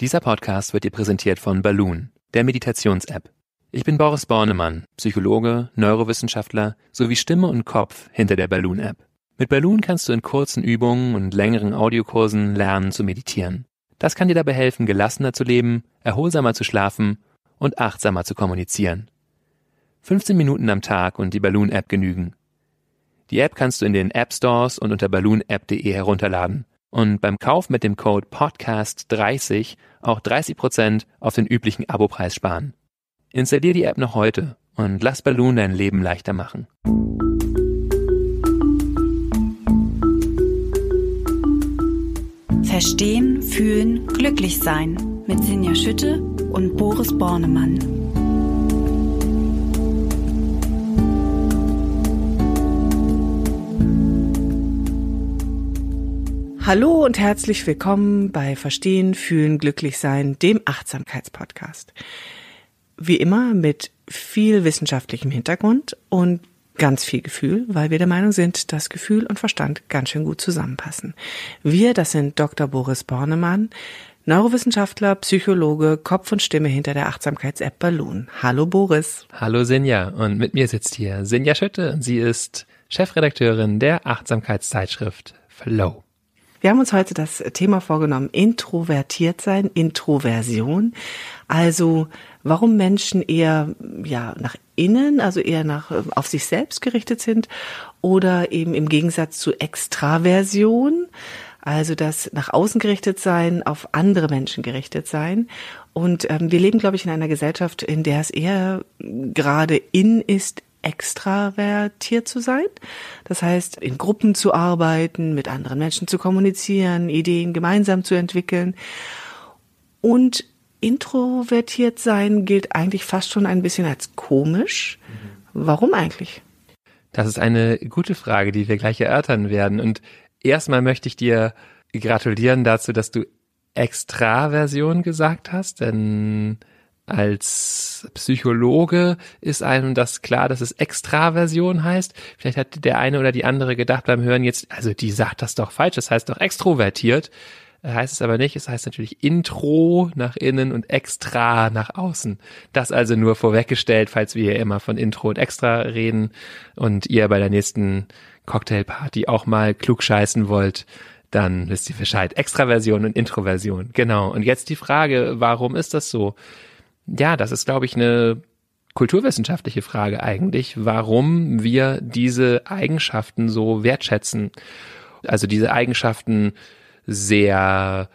Dieser Podcast wird dir präsentiert von Balloon, der Meditations-App. Ich bin Boris Bornemann, Psychologe, Neurowissenschaftler sowie Stimme und Kopf hinter der Balloon-App. Mit Balloon kannst du in kurzen Übungen und längeren Audiokursen lernen zu meditieren. Das kann dir dabei helfen, gelassener zu leben, erholsamer zu schlafen und achtsamer zu kommunizieren. 15 Minuten am Tag und die Balloon-App genügen. Die App kannst du in den App Stores und unter balloonapp.de herunterladen und beim Kauf mit dem Code PODCAST30 auch 30% auf den üblichen Abopreis sparen. Installier die App noch heute und lass Balloon dein Leben leichter machen. Verstehen, fühlen, glücklich sein mit Sinja Schütte und Boris Bornemann. Hallo und herzlich willkommen bei Verstehen, Fühlen, Glücklichsein, dem Achtsamkeitspodcast. Wie immer mit viel wissenschaftlichem Hintergrund und ganz viel Gefühl, weil wir der Meinung sind, dass Gefühl und Verstand ganz schön gut zusammenpassen. Wir, das sind Dr. Boris Bornemann, Neurowissenschaftler, Psychologe, Kopf und Stimme hinter der Achtsamkeits-App Balloon. Hallo Boris. Hallo Sinja und mit mir sitzt hier Sinja Schütte sie ist Chefredakteurin der Achtsamkeitszeitschrift Flow. Wir haben uns heute das Thema vorgenommen, introvertiert sein, Introversion. Also, warum Menschen eher, ja, nach innen, also eher nach, auf sich selbst gerichtet sind oder eben im Gegensatz zu Extraversion. Also das nach außen gerichtet sein, auf andere Menschen gerichtet sein. Und ähm, wir leben, glaube ich, in einer Gesellschaft, in der es eher gerade in ist, extravertiert zu sein. Das heißt, in Gruppen zu arbeiten, mit anderen Menschen zu kommunizieren, Ideen gemeinsam zu entwickeln. Und introvertiert sein gilt eigentlich fast schon ein bisschen als komisch. Warum eigentlich? Das ist eine gute Frage, die wir gleich erörtern werden. Und erstmal möchte ich dir gratulieren dazu, dass du Extraversion gesagt hast, denn als Psychologe ist einem das klar, dass es Extraversion heißt. Vielleicht hat der eine oder die andere gedacht beim Hören jetzt, also die sagt das doch falsch, das heißt doch extrovertiert. Heißt es aber nicht, es heißt natürlich Intro nach innen und Extra nach außen. Das also nur vorweggestellt, falls wir immer von Intro und Extra reden und ihr bei der nächsten Cocktailparty auch mal klug scheißen wollt, dann wisst ihr Bescheid. Extraversion und Introversion. Genau. Und jetzt die Frage, warum ist das so? Ja, das ist, glaube ich, eine kulturwissenschaftliche Frage eigentlich, warum wir diese Eigenschaften so wertschätzen. Also diese Eigenschaften sehr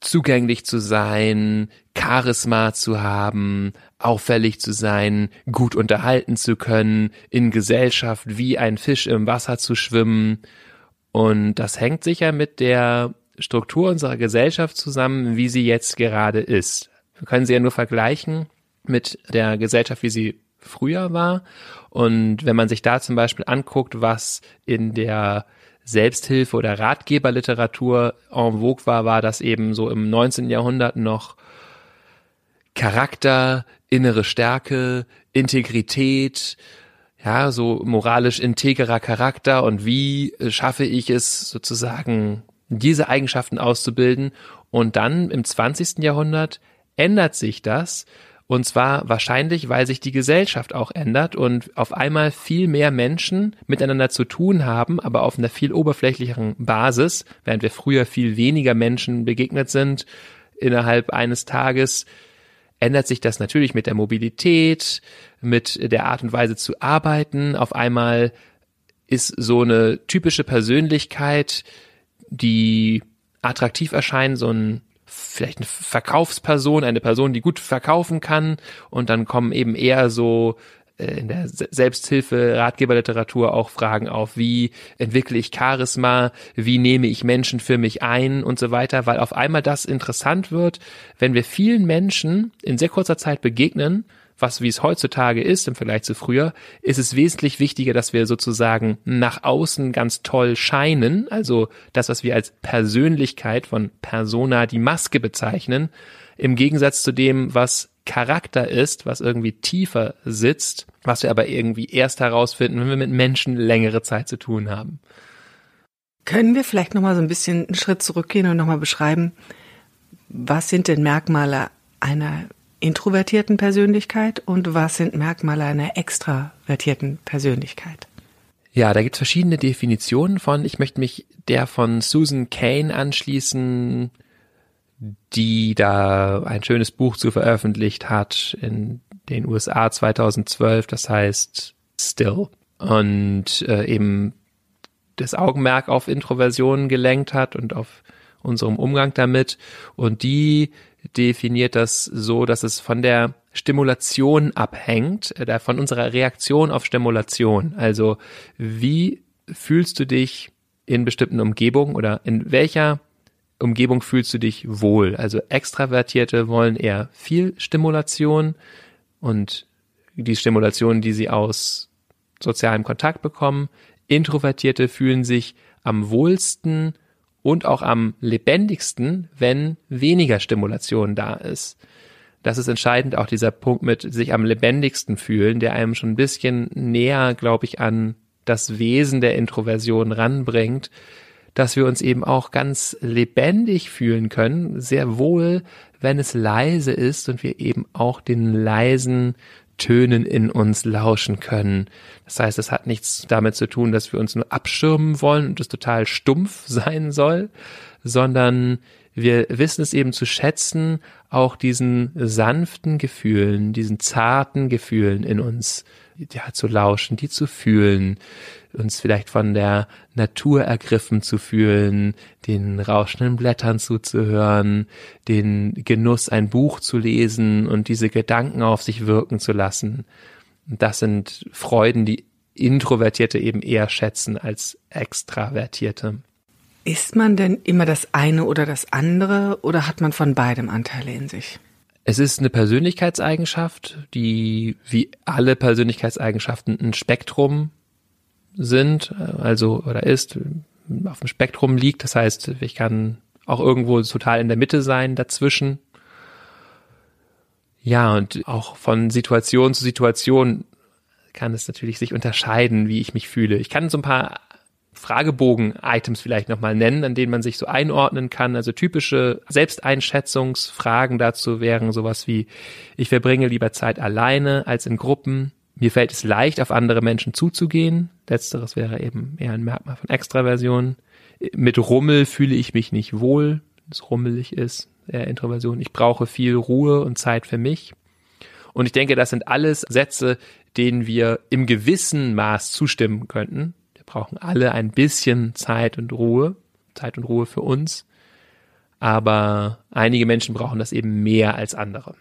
zugänglich zu sein, Charisma zu haben, auffällig zu sein, gut unterhalten zu können, in Gesellschaft wie ein Fisch im Wasser zu schwimmen. Und das hängt sicher mit der Struktur unserer Gesellschaft zusammen, wie sie jetzt gerade ist. Wir können sie ja nur vergleichen mit der Gesellschaft, wie sie früher war. Und wenn man sich da zum Beispiel anguckt, was in der Selbsthilfe oder Ratgeberliteratur en vogue war, war das eben so im 19. Jahrhundert noch Charakter, innere Stärke, Integrität, ja, so moralisch integrer Charakter und wie schaffe ich es sozusagen, diese Eigenschaften auszubilden und dann im 20. Jahrhundert ändert sich das. Und zwar wahrscheinlich, weil sich die Gesellschaft auch ändert und auf einmal viel mehr Menschen miteinander zu tun haben, aber auf einer viel oberflächlicheren Basis, während wir früher viel weniger Menschen begegnet sind innerhalb eines Tages, ändert sich das natürlich mit der Mobilität, mit der Art und Weise zu arbeiten. Auf einmal ist so eine typische Persönlichkeit, die attraktiv erscheint, so ein vielleicht eine Verkaufsperson, eine Person, die gut verkaufen kann. Und dann kommen eben eher so äh, in der Selbsthilfe, Ratgeberliteratur auch Fragen auf, wie entwickle ich Charisma, wie nehme ich Menschen für mich ein und so weiter, weil auf einmal das interessant wird, wenn wir vielen Menschen in sehr kurzer Zeit begegnen was wie es heutzutage ist im Vergleich zu früher, ist es wesentlich wichtiger, dass wir sozusagen nach außen ganz toll scheinen, also das, was wir als Persönlichkeit von Persona die Maske bezeichnen, im Gegensatz zu dem, was Charakter ist, was irgendwie tiefer sitzt, was wir aber irgendwie erst herausfinden, wenn wir mit Menschen längere Zeit zu tun haben. Können wir vielleicht noch mal so ein bisschen einen Schritt zurückgehen und noch mal beschreiben, was sind denn Merkmale einer introvertierten Persönlichkeit und was sind Merkmale einer extravertierten Persönlichkeit? Ja, da gibt es verschiedene Definitionen von. Ich möchte mich der von Susan Kane anschließen, die da ein schönes Buch zu veröffentlicht hat in den USA 2012, das heißt Still. Und äh, eben das Augenmerk auf Introversion gelenkt hat und auf unserem Umgang damit. Und die definiert das so, dass es von der Stimulation abhängt, äh, von unserer Reaktion auf Stimulation. Also wie fühlst du dich in bestimmten Umgebungen oder in welcher Umgebung fühlst du dich wohl? Also Extravertierte wollen eher viel Stimulation und die Stimulation, die sie aus sozialem Kontakt bekommen. Introvertierte fühlen sich am wohlsten und auch am lebendigsten, wenn weniger Stimulation da ist. Das ist entscheidend, auch dieser Punkt mit sich am lebendigsten fühlen, der einem schon ein bisschen näher, glaube ich, an das Wesen der Introversion ranbringt, dass wir uns eben auch ganz lebendig fühlen können, sehr wohl, wenn es leise ist und wir eben auch den leisen Tönen in uns lauschen können. Das heißt, es hat nichts damit zu tun, dass wir uns nur abschirmen wollen und es total stumpf sein soll, sondern wir wissen es eben zu schätzen, auch diesen sanften Gefühlen, diesen zarten Gefühlen in uns ja, zu lauschen, die zu fühlen, uns vielleicht von der Natur ergriffen zu fühlen, den rauschenden Blättern zuzuhören, den Genuss, ein Buch zu lesen und diese Gedanken auf sich wirken zu lassen. Das sind Freuden, die Introvertierte eben eher schätzen als Extravertierte. Ist man denn immer das eine oder das andere oder hat man von beidem Anteile in sich? Es ist eine Persönlichkeitseigenschaft, die wie alle Persönlichkeitseigenschaften ein Spektrum sind, also oder ist, auf dem Spektrum liegt. Das heißt, ich kann auch irgendwo total in der Mitte sein, dazwischen. Ja, und auch von Situation zu Situation kann es natürlich sich unterscheiden, wie ich mich fühle. Ich kann so ein paar Fragebogen-Items vielleicht nochmal nennen, an denen man sich so einordnen kann. Also typische Selbsteinschätzungsfragen dazu wären sowas wie, ich verbringe lieber Zeit alleine als in Gruppen. Mir fällt es leicht, auf andere Menschen zuzugehen. Letzteres wäre eben eher ein Merkmal von Extraversion. Mit Rummel fühle ich mich nicht wohl, es rummelig ist, eher Introversion. Ich brauche viel Ruhe und Zeit für mich. Und ich denke, das sind alles Sätze, denen wir im gewissen Maß zustimmen könnten brauchen alle ein bisschen Zeit und Ruhe, Zeit und Ruhe für uns. Aber einige Menschen brauchen das eben mehr als andere.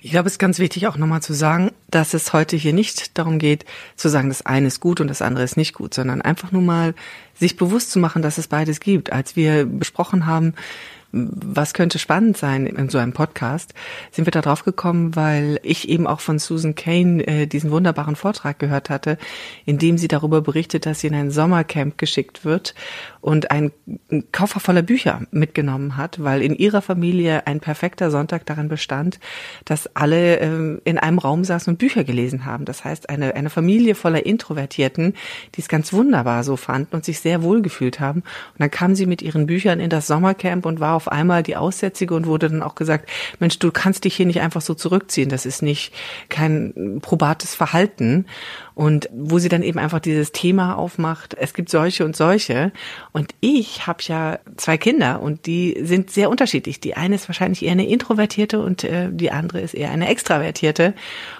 Ich glaube, es ist ganz wichtig auch nochmal zu sagen, dass es heute hier nicht darum geht, zu sagen, das eine ist gut und das andere ist nicht gut, sondern einfach nur mal sich bewusst zu machen, dass es beides gibt. Als wir besprochen haben, was könnte spannend sein in so einem Podcast, sind wir da drauf gekommen, weil ich eben auch von Susan Kane äh, diesen wunderbaren Vortrag gehört hatte, in dem sie darüber berichtet, dass sie in ein Sommercamp geschickt wird und einen Koffer voller Bücher mitgenommen hat, weil in ihrer Familie ein perfekter Sonntag darin bestand, dass alle äh, in einem Raum saßen und Bücher gelesen haben. Das heißt, eine, eine Familie voller Introvertierten, die es ganz wunderbar so fanden und sich sehr wohl gefühlt haben. Und dann kam sie mit ihren Büchern in das Sommercamp und war auf einmal die Aussätzige und wurde dann auch gesagt, Mensch, du kannst dich hier nicht einfach so zurückziehen. Das ist nicht kein probates Verhalten. Und wo sie dann eben einfach dieses Thema aufmacht, es gibt solche und solche. Und ich habe ja zwei Kinder und die sind sehr unterschiedlich. Die eine ist wahrscheinlich eher eine introvertierte und äh, die andere ist eher eine extravertierte.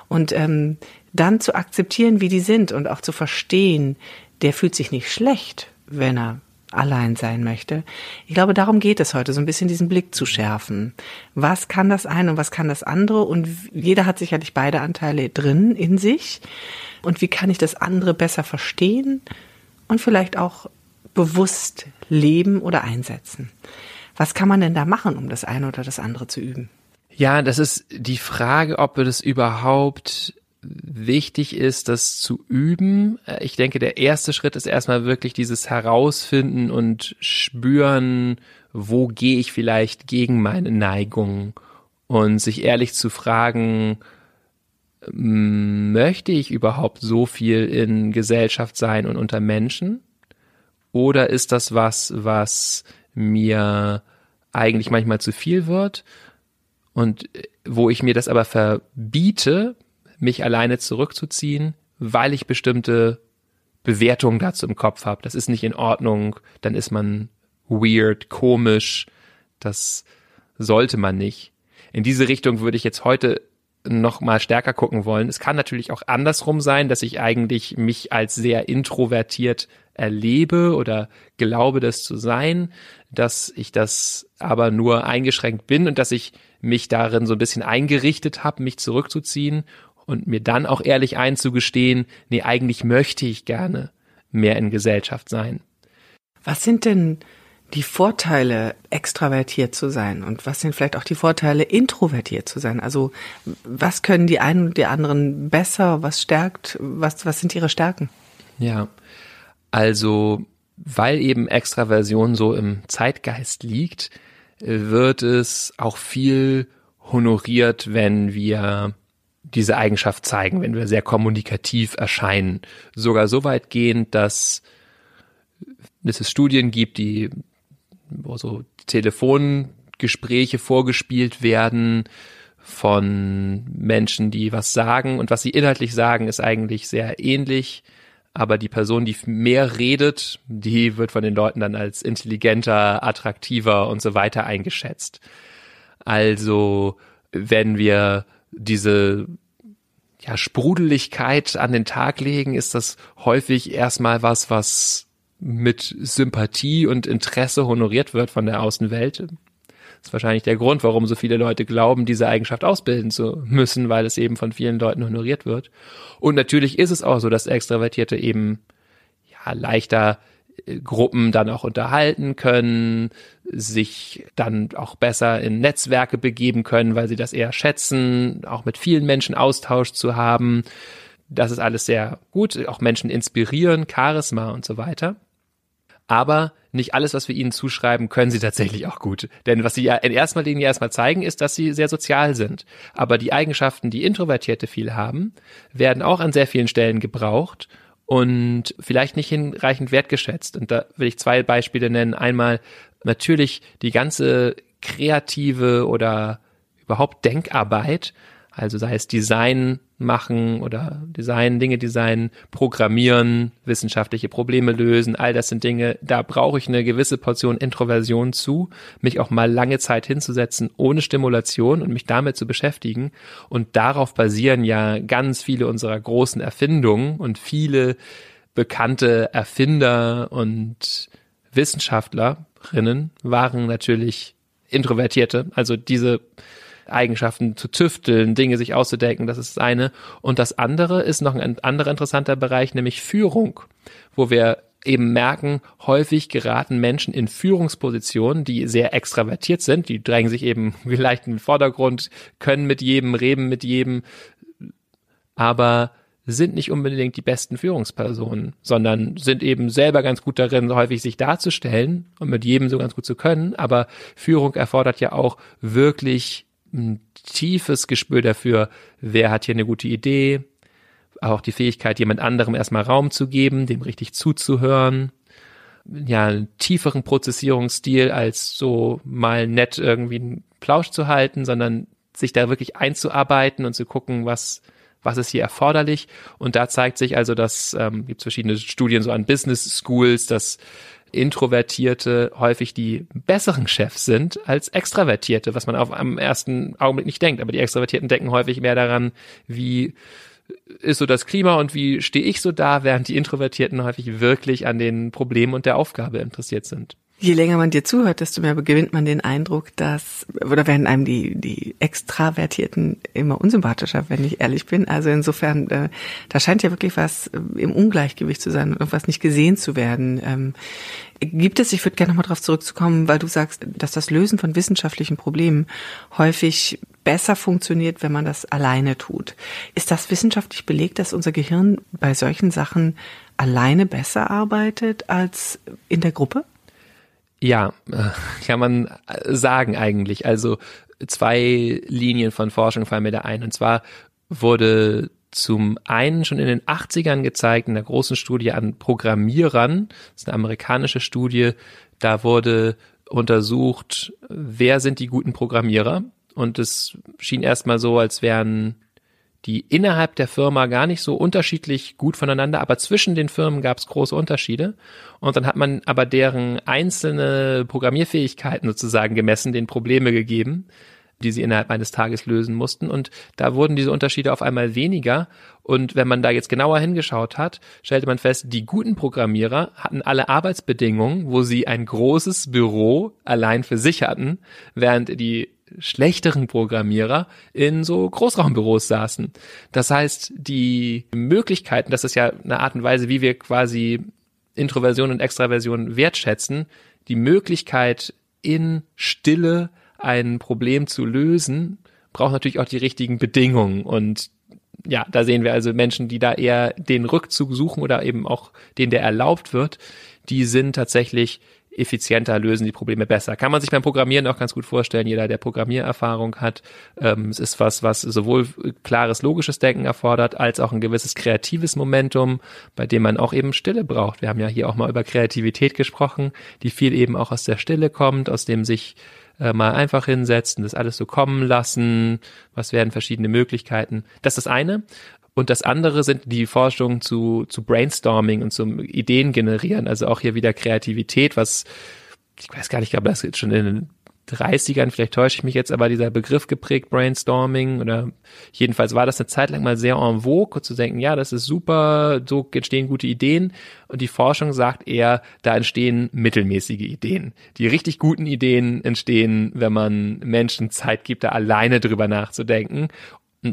Und ähm, dann zu akzeptieren, wie die sind und auch zu verstehen, der fühlt sich nicht schlecht, wenn er allein sein möchte. Ich glaube, darum geht es heute, so ein bisschen diesen Blick zu schärfen. Was kann das eine und was kann das andere? Und jeder hat sicherlich beide Anteile drin in sich. Und wie kann ich das andere besser verstehen und vielleicht auch bewusst leben oder einsetzen? Was kann man denn da machen, um das eine oder das andere zu üben? Ja, das ist die Frage, ob wir das überhaupt wichtig ist, das zu üben. Äh, ich denke, der erste Schritt ist erstmal wirklich dieses Herausfinden und Spüren, wo gehe ich vielleicht gegen meine Neigung und sich ehrlich zu fragen, möchte ich überhaupt so viel in Gesellschaft sein und unter Menschen? Oder ist das was, was mir eigentlich manchmal zu viel wird und wo ich mir das aber verbiete, mich alleine zurückzuziehen, weil ich bestimmte Bewertungen dazu im Kopf habe. Das ist nicht in Ordnung, dann ist man weird, komisch, das sollte man nicht. In diese Richtung würde ich jetzt heute noch mal stärker gucken wollen. Es kann natürlich auch andersrum sein, dass ich eigentlich mich als sehr introvertiert erlebe oder glaube, das zu sein, dass ich das aber nur eingeschränkt bin und dass ich mich darin so ein bisschen eingerichtet habe, mich zurückzuziehen und mir dann auch ehrlich einzugestehen, nee, eigentlich möchte ich gerne mehr in Gesellschaft sein. Was sind denn die Vorteile, extravertiert zu sein und was sind vielleicht auch die Vorteile, introvertiert zu sein? Also was können die einen und die anderen besser, was stärkt, was, was sind ihre Stärken? Ja, also weil eben Extraversion so im Zeitgeist liegt, wird es auch viel honoriert, wenn wir diese Eigenschaft zeigen, wenn wir sehr kommunikativ erscheinen. Sogar so weit gehend, dass es Studien gibt, die wo so Telefongespräche vorgespielt werden von Menschen, die was sagen und was sie inhaltlich sagen, ist eigentlich sehr ähnlich. Aber die Person, die mehr redet, die wird von den Leuten dann als intelligenter, attraktiver und so weiter eingeschätzt. Also, wenn wir diese ja, Sprudeligkeit an den Tag legen, ist das häufig erstmal was, was mit Sympathie und Interesse honoriert wird von der Außenwelt. Das ist wahrscheinlich der Grund, warum so viele Leute glauben, diese Eigenschaft ausbilden zu müssen, weil es eben von vielen Leuten honoriert wird. Und natürlich ist es auch so, dass Extravertierte eben ja leichter Gruppen dann auch unterhalten können, sich dann auch besser in Netzwerke begeben können, weil sie das eher schätzen, auch mit vielen Menschen Austausch zu haben. Das ist alles sehr gut, auch Menschen inspirieren, Charisma und so weiter aber nicht alles, was wir ihnen zuschreiben, können sie tatsächlich auch gut. Denn was sie ja in erster Linie erstmal zeigen, ist, dass sie sehr sozial sind. Aber die Eigenschaften, die Introvertierte viel haben, werden auch an sehr vielen Stellen gebraucht und vielleicht nicht hinreichend wertgeschätzt. Und da will ich zwei Beispiele nennen. Einmal natürlich die ganze kreative oder überhaupt Denkarbeit, also sei es Design machen oder Design, Dinge designen, programmieren, wissenschaftliche Probleme lösen, all das sind Dinge, da brauche ich eine gewisse Portion Introversion zu, mich auch mal lange Zeit hinzusetzen ohne Stimulation und mich damit zu beschäftigen. Und darauf basieren ja ganz viele unserer großen Erfindungen und viele bekannte Erfinder und Wissenschaftlerinnen waren natürlich Introvertierte. Also diese Eigenschaften zu tüfteln, Dinge sich auszudenken, das ist das eine. Und das andere ist noch ein anderer interessanter Bereich, nämlich Führung, wo wir eben merken, häufig geraten Menschen in Führungspositionen, die sehr extravertiert sind, die drängen sich eben vielleicht in den Vordergrund, können mit jedem, reden mit jedem, aber sind nicht unbedingt die besten Führungspersonen, sondern sind eben selber ganz gut darin, häufig sich darzustellen und mit jedem so ganz gut zu können. Aber Führung erfordert ja auch wirklich ein tiefes Gespür dafür, wer hat hier eine gute Idee, auch die Fähigkeit, jemand anderem erstmal Raum zu geben, dem richtig zuzuhören, ja, einen tieferen Prozessierungsstil als so mal nett irgendwie einen Plausch zu halten, sondern sich da wirklich einzuarbeiten und zu gucken, was was ist hier erforderlich. Und da zeigt sich also, dass ähm, gibt verschiedene Studien so an Business Schools, dass Introvertierte häufig die besseren Chefs sind als Extravertierte, was man auf am ersten Augenblick nicht denkt. Aber die Extravertierten denken häufig mehr daran, wie ist so das Klima und wie stehe ich so da, während die Introvertierten häufig wirklich an den Problemen und der Aufgabe interessiert sind. Je länger man dir zuhört, desto mehr gewinnt man den Eindruck, dass, oder werden einem die, die Extravertierten immer unsympathischer, wenn ich ehrlich bin. Also insofern, äh, da scheint ja wirklich was äh, im Ungleichgewicht zu sein und irgendwas nicht gesehen zu werden. Ähm, gibt es, ich würde gerne nochmal darauf zurückzukommen, weil du sagst, dass das Lösen von wissenschaftlichen Problemen häufig besser funktioniert, wenn man das alleine tut. Ist das wissenschaftlich belegt, dass unser Gehirn bei solchen Sachen alleine besser arbeitet als in der Gruppe? Ja, äh, kann man sagen eigentlich. Also zwei Linien von Forschung fallen mir da ein. Und zwar wurde zum einen schon in den 80ern gezeigt, in der großen Studie an Programmierern, das ist eine amerikanische Studie, da wurde untersucht, wer sind die guten Programmierer. Und es schien erstmal so, als wären die innerhalb der Firma gar nicht so unterschiedlich gut voneinander, aber zwischen den Firmen gab es große Unterschiede. Und dann hat man aber deren einzelne Programmierfähigkeiten sozusagen gemessen, den Probleme gegeben, die sie innerhalb eines Tages lösen mussten. Und da wurden diese Unterschiede auf einmal weniger. Und wenn man da jetzt genauer hingeschaut hat, stellte man fest, die guten Programmierer hatten alle Arbeitsbedingungen, wo sie ein großes Büro allein für sich hatten, während die schlechteren Programmierer in so Großraumbüros saßen. Das heißt, die Möglichkeiten, das ist ja eine Art und Weise, wie wir quasi Introversion und Extraversion wertschätzen, die Möglichkeit in Stille ein Problem zu lösen, braucht natürlich auch die richtigen Bedingungen und ja, da sehen wir also Menschen, die da eher den Rückzug suchen oder eben auch den, der erlaubt wird, die sind tatsächlich effizienter, lösen die Probleme besser. Kann man sich beim Programmieren auch ganz gut vorstellen. Jeder, der Programmiererfahrung hat, ähm, es ist was, was sowohl klares logisches Denken erfordert, als auch ein gewisses kreatives Momentum, bei dem man auch eben Stille braucht. Wir haben ja hier auch mal über Kreativität gesprochen, die viel eben auch aus der Stille kommt, aus dem sich äh, mal einfach hinsetzen, das alles so kommen lassen, was wären verschiedene Möglichkeiten. Das ist das eine. Und das andere sind die Forschungen zu, zu Brainstorming und zum Ideen generieren. Also auch hier wieder Kreativität, was ich weiß gar nicht, ich glaube, das ist schon in den 30ern, vielleicht täusche ich mich jetzt, aber dieser Begriff geprägt, Brainstorming oder jedenfalls war das eine Zeit lang mal sehr en vogue, zu denken, ja, das ist super, so entstehen gute Ideen und die Forschung sagt eher, da entstehen mittelmäßige Ideen. Die richtig guten Ideen entstehen, wenn man Menschen Zeit gibt, da alleine drüber nachzudenken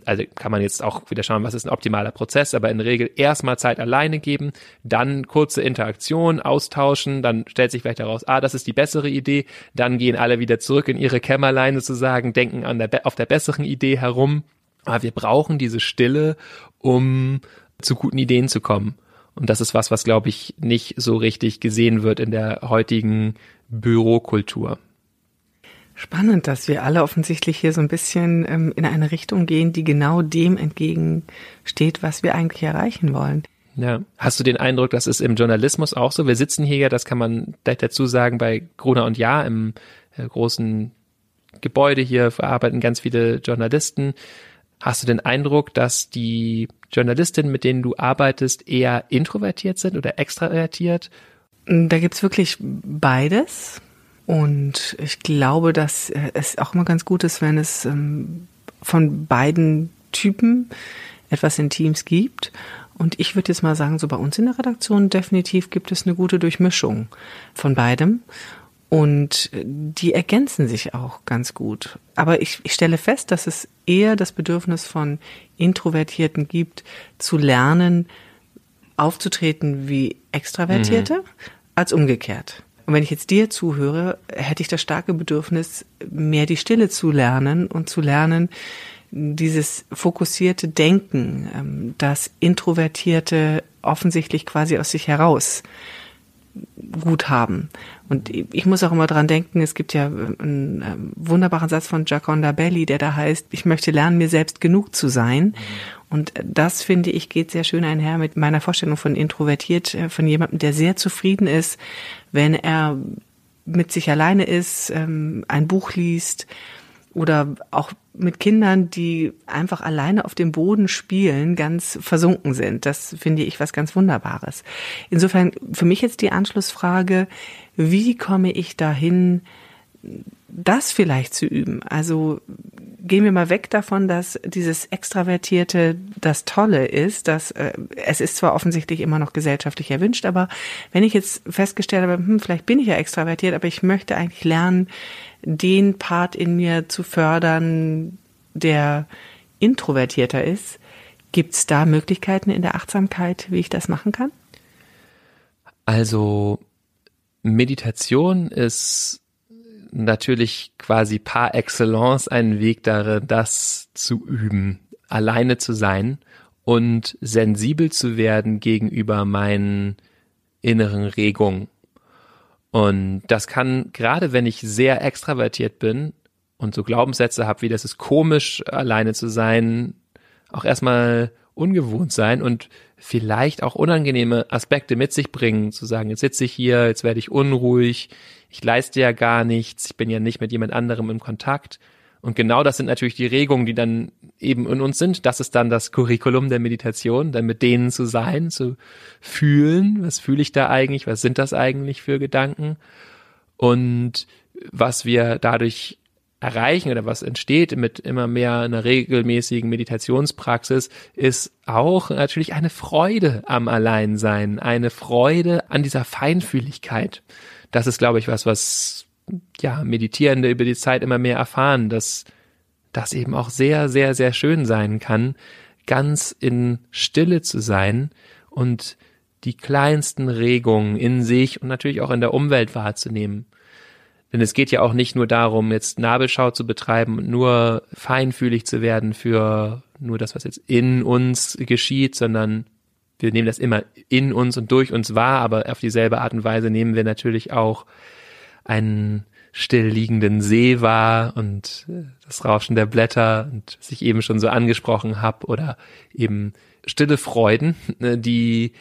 also kann man jetzt auch wieder schauen, was ist ein optimaler Prozess, aber in der Regel erstmal Zeit alleine geben, dann kurze Interaktion, austauschen, dann stellt sich vielleicht heraus, ah, das ist die bessere Idee, dann gehen alle wieder zurück in ihre Kämmerlein sozusagen, denken an der, auf der besseren Idee herum. Aber wir brauchen diese Stille, um zu guten Ideen zu kommen. Und das ist was, was, glaube ich, nicht so richtig gesehen wird in der heutigen Bürokultur. Spannend, dass wir alle offensichtlich hier so ein bisschen ähm, in eine Richtung gehen, die genau dem entgegensteht, was wir eigentlich erreichen wollen. Ja. Hast du den Eindruck, das ist im Journalismus auch so? Wir sitzen hier ja, das kann man dazu sagen, bei Gruner und Ja im äh, großen Gebäude hier verarbeiten ganz viele Journalisten. Hast du den Eindruck, dass die Journalistinnen, mit denen du arbeitest, eher introvertiert sind oder extravertiert? Da gibt's wirklich beides. Und ich glaube, dass es auch immer ganz gut ist, wenn es ähm, von beiden Typen etwas in Teams gibt. Und ich würde jetzt mal sagen, so bei uns in der Redaktion definitiv gibt es eine gute Durchmischung von beidem. Und die ergänzen sich auch ganz gut. Aber ich, ich stelle fest, dass es eher das Bedürfnis von Introvertierten gibt, zu lernen, aufzutreten wie Extravertierte, mhm. als umgekehrt. Und wenn ich jetzt dir zuhöre, hätte ich das starke Bedürfnis, mehr die Stille zu lernen und zu lernen, dieses fokussierte Denken, ähm, das Introvertierte offensichtlich quasi aus sich heraus gut haben. Und ich muss auch immer dran denken, es gibt ja einen ähm, wunderbaren Satz von Giaconda Belli, der da heißt, ich möchte lernen, mir selbst genug zu sein. Mhm. Und das finde ich geht sehr schön einher mit meiner Vorstellung von introvertiert, äh, von jemandem, der sehr zufrieden ist, wenn er mit sich alleine ist, ähm, ein Buch liest oder auch mit Kindern, die einfach alleine auf dem Boden spielen, ganz versunken sind. Das finde ich was ganz Wunderbares. Insofern für mich jetzt die Anschlussfrage, wie komme ich dahin, das vielleicht zu üben? Also gehen wir mal weg davon, dass dieses Extravertierte das Tolle ist, dass äh, es ist zwar offensichtlich immer noch gesellschaftlich erwünscht, aber wenn ich jetzt festgestellt habe, hm, vielleicht bin ich ja extravertiert, aber ich möchte eigentlich lernen, den Part in mir zu fördern, der introvertierter ist. Gibt es da Möglichkeiten in der Achtsamkeit, wie ich das machen kann? Also Meditation ist natürlich quasi par excellence ein Weg darin, das zu üben, alleine zu sein und sensibel zu werden gegenüber meinen inneren Regungen. Und das kann, gerade wenn ich sehr extravertiert bin und so Glaubenssätze habe, wie das ist komisch, alleine zu sein, auch erstmal ungewohnt sein und vielleicht auch unangenehme Aspekte mit sich bringen, zu sagen, jetzt sitze ich hier, jetzt werde ich unruhig, ich leiste ja gar nichts, ich bin ja nicht mit jemand anderem im Kontakt. Und genau das sind natürlich die Regungen, die dann eben in uns sind. Das ist dann das Curriculum der Meditation, dann mit denen zu sein, zu fühlen, was fühle ich da eigentlich, was sind das eigentlich für Gedanken und was wir dadurch erreichen oder was entsteht mit immer mehr einer regelmäßigen Meditationspraxis, ist auch natürlich eine Freude am Alleinsein, eine Freude an dieser Feinfühligkeit. Das ist, glaube ich, was, was ja Meditierende über die Zeit immer mehr erfahren, dass das eben auch sehr, sehr, sehr schön sein kann, ganz in Stille zu sein und die kleinsten Regungen in sich und natürlich auch in der Umwelt wahrzunehmen. Denn es geht ja auch nicht nur darum, jetzt Nabelschau zu betreiben und nur feinfühlig zu werden für nur das, was jetzt in uns geschieht, sondern wir nehmen das immer in uns und durch uns wahr, aber auf dieselbe Art und Weise nehmen wir natürlich auch einen stillliegenden See wahr und äh, das Rauschen der Blätter und was ich eben schon so angesprochen habe oder eben stille Freuden, äh, die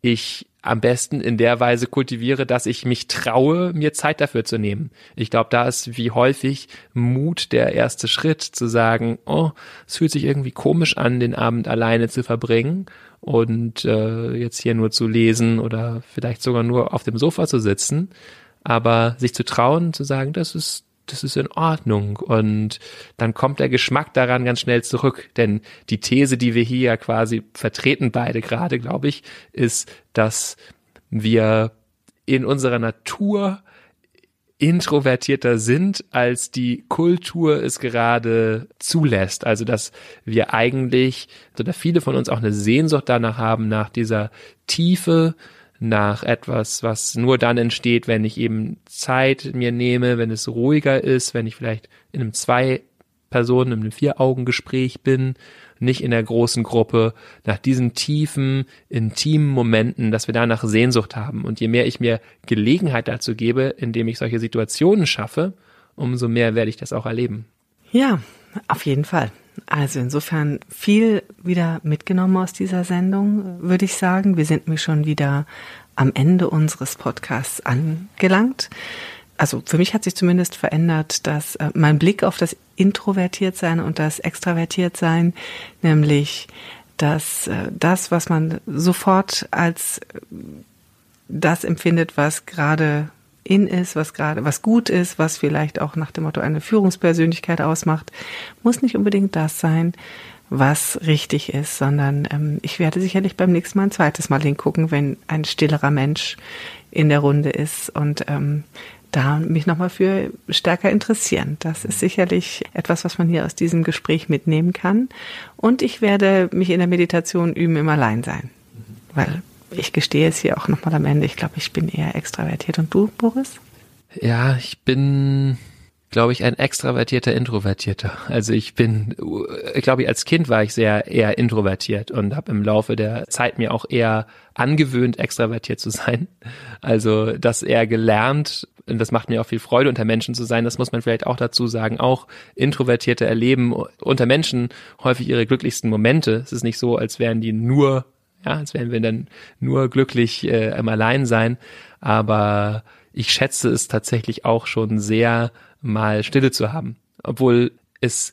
ich am besten in der Weise kultiviere, dass ich mich traue, mir Zeit dafür zu nehmen. Ich glaube, da ist wie häufig Mut der erste Schritt zu sagen, oh, es fühlt sich irgendwie komisch an, den Abend alleine zu verbringen und äh, jetzt hier nur zu lesen oder vielleicht sogar nur auf dem Sofa zu sitzen, aber sich zu trauen, zu sagen, das ist das ist in Ordnung. Und dann kommt der Geschmack daran ganz schnell zurück. Denn die These, die wir hier ja quasi vertreten, beide gerade, glaube ich, ist, dass wir in unserer Natur introvertierter sind, als die Kultur es gerade zulässt. Also dass wir eigentlich, oder viele von uns auch eine Sehnsucht danach haben, nach dieser Tiefe, nach etwas, was nur dann entsteht, wenn ich eben Zeit mir nehme, wenn es ruhiger ist, wenn ich vielleicht in einem zwei Personen, in einem Vier-Augen-Gespräch bin, nicht in der großen Gruppe, nach diesen tiefen, intimen Momenten, dass wir danach Sehnsucht haben. Und je mehr ich mir Gelegenheit dazu gebe, indem ich solche Situationen schaffe, umso mehr werde ich das auch erleben. Ja, auf jeden Fall. Also insofern viel wieder mitgenommen aus dieser Sendung, würde ich sagen. Wir sind mir schon wieder am Ende unseres Podcasts angelangt. Also für mich hat sich zumindest verändert, dass äh, mein Blick auf das Introvertiertsein und das Extravertiertsein, nämlich dass äh, das, was man sofort als das empfindet, was gerade in ist, was gerade, was gut ist, was vielleicht auch nach dem Motto eine Führungspersönlichkeit ausmacht, muss nicht unbedingt das sein, was richtig ist, sondern ähm, ich werde sicherlich beim nächsten Mal ein zweites Mal hingucken, wenn ein stillerer Mensch in der Runde ist und ähm, da mich nochmal für stärker interessieren. Das ist sicherlich etwas, was man hier aus diesem Gespräch mitnehmen kann. Und ich werde mich in der Meditation üben im Alleinsein, weil ich gestehe es hier auch nochmal am Ende. Ich glaube, ich bin eher extravertiert. Und du, Boris? Ja, ich bin, glaube ich, ein extravertierter Introvertierter. Also ich bin, ich glaube, als Kind war ich sehr eher introvertiert und habe im Laufe der Zeit mir auch eher angewöhnt, extravertiert zu sein. Also das eher gelernt. Und das macht mir auch viel Freude, unter Menschen zu sein. Das muss man vielleicht auch dazu sagen. Auch Introvertierte erleben unter Menschen häufig ihre glücklichsten Momente. Es ist nicht so, als wären die nur ja, als wären wir dann nur glücklich äh, im Alleinsein. Aber ich schätze es tatsächlich auch schon sehr, mal Stille zu haben. Obwohl es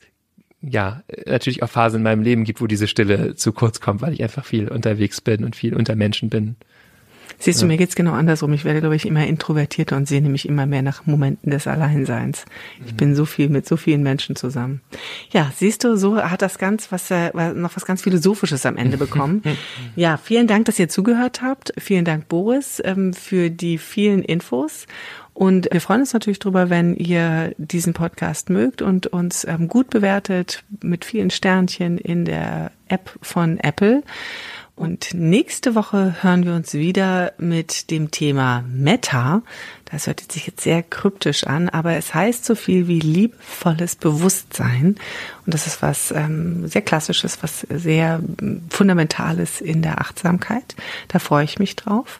ja natürlich auch Phasen in meinem Leben gibt, wo diese Stille zu kurz kommt, weil ich einfach viel unterwegs bin und viel unter Menschen bin. Siehst du, ja. mir geht's genau andersrum. Ich werde, glaube ich, immer introvertierter und sehe nämlich immer mehr nach Momenten des Alleinseins. Ich mhm. bin so viel mit so vielen Menschen zusammen. Ja, siehst du, so hat das ganz was, äh, noch was ganz Philosophisches am Ende bekommen. ja, vielen Dank, dass ihr zugehört habt. Vielen Dank, Boris, ähm, für die vielen Infos. Und wir freuen uns natürlich drüber, wenn ihr diesen Podcast mögt und uns ähm, gut bewertet mit vielen Sternchen in der App von Apple. Und nächste Woche hören wir uns wieder mit dem Thema Meta. Das hört sich jetzt sehr kryptisch an, aber es heißt so viel wie liebevolles Bewusstsein. Und das ist was ähm, sehr Klassisches, was sehr Fundamentales in der Achtsamkeit. Da freue ich mich drauf.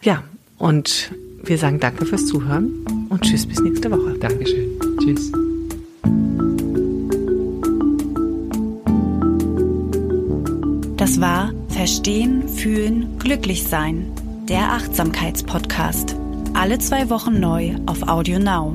Ja, und wir sagen danke fürs Zuhören und tschüss bis nächste Woche. Dankeschön. Tschüss. Das war Verstehen, Fühlen, Glücklich-Sein, der Achtsamkeitspodcast. Alle zwei Wochen neu auf Audio Now.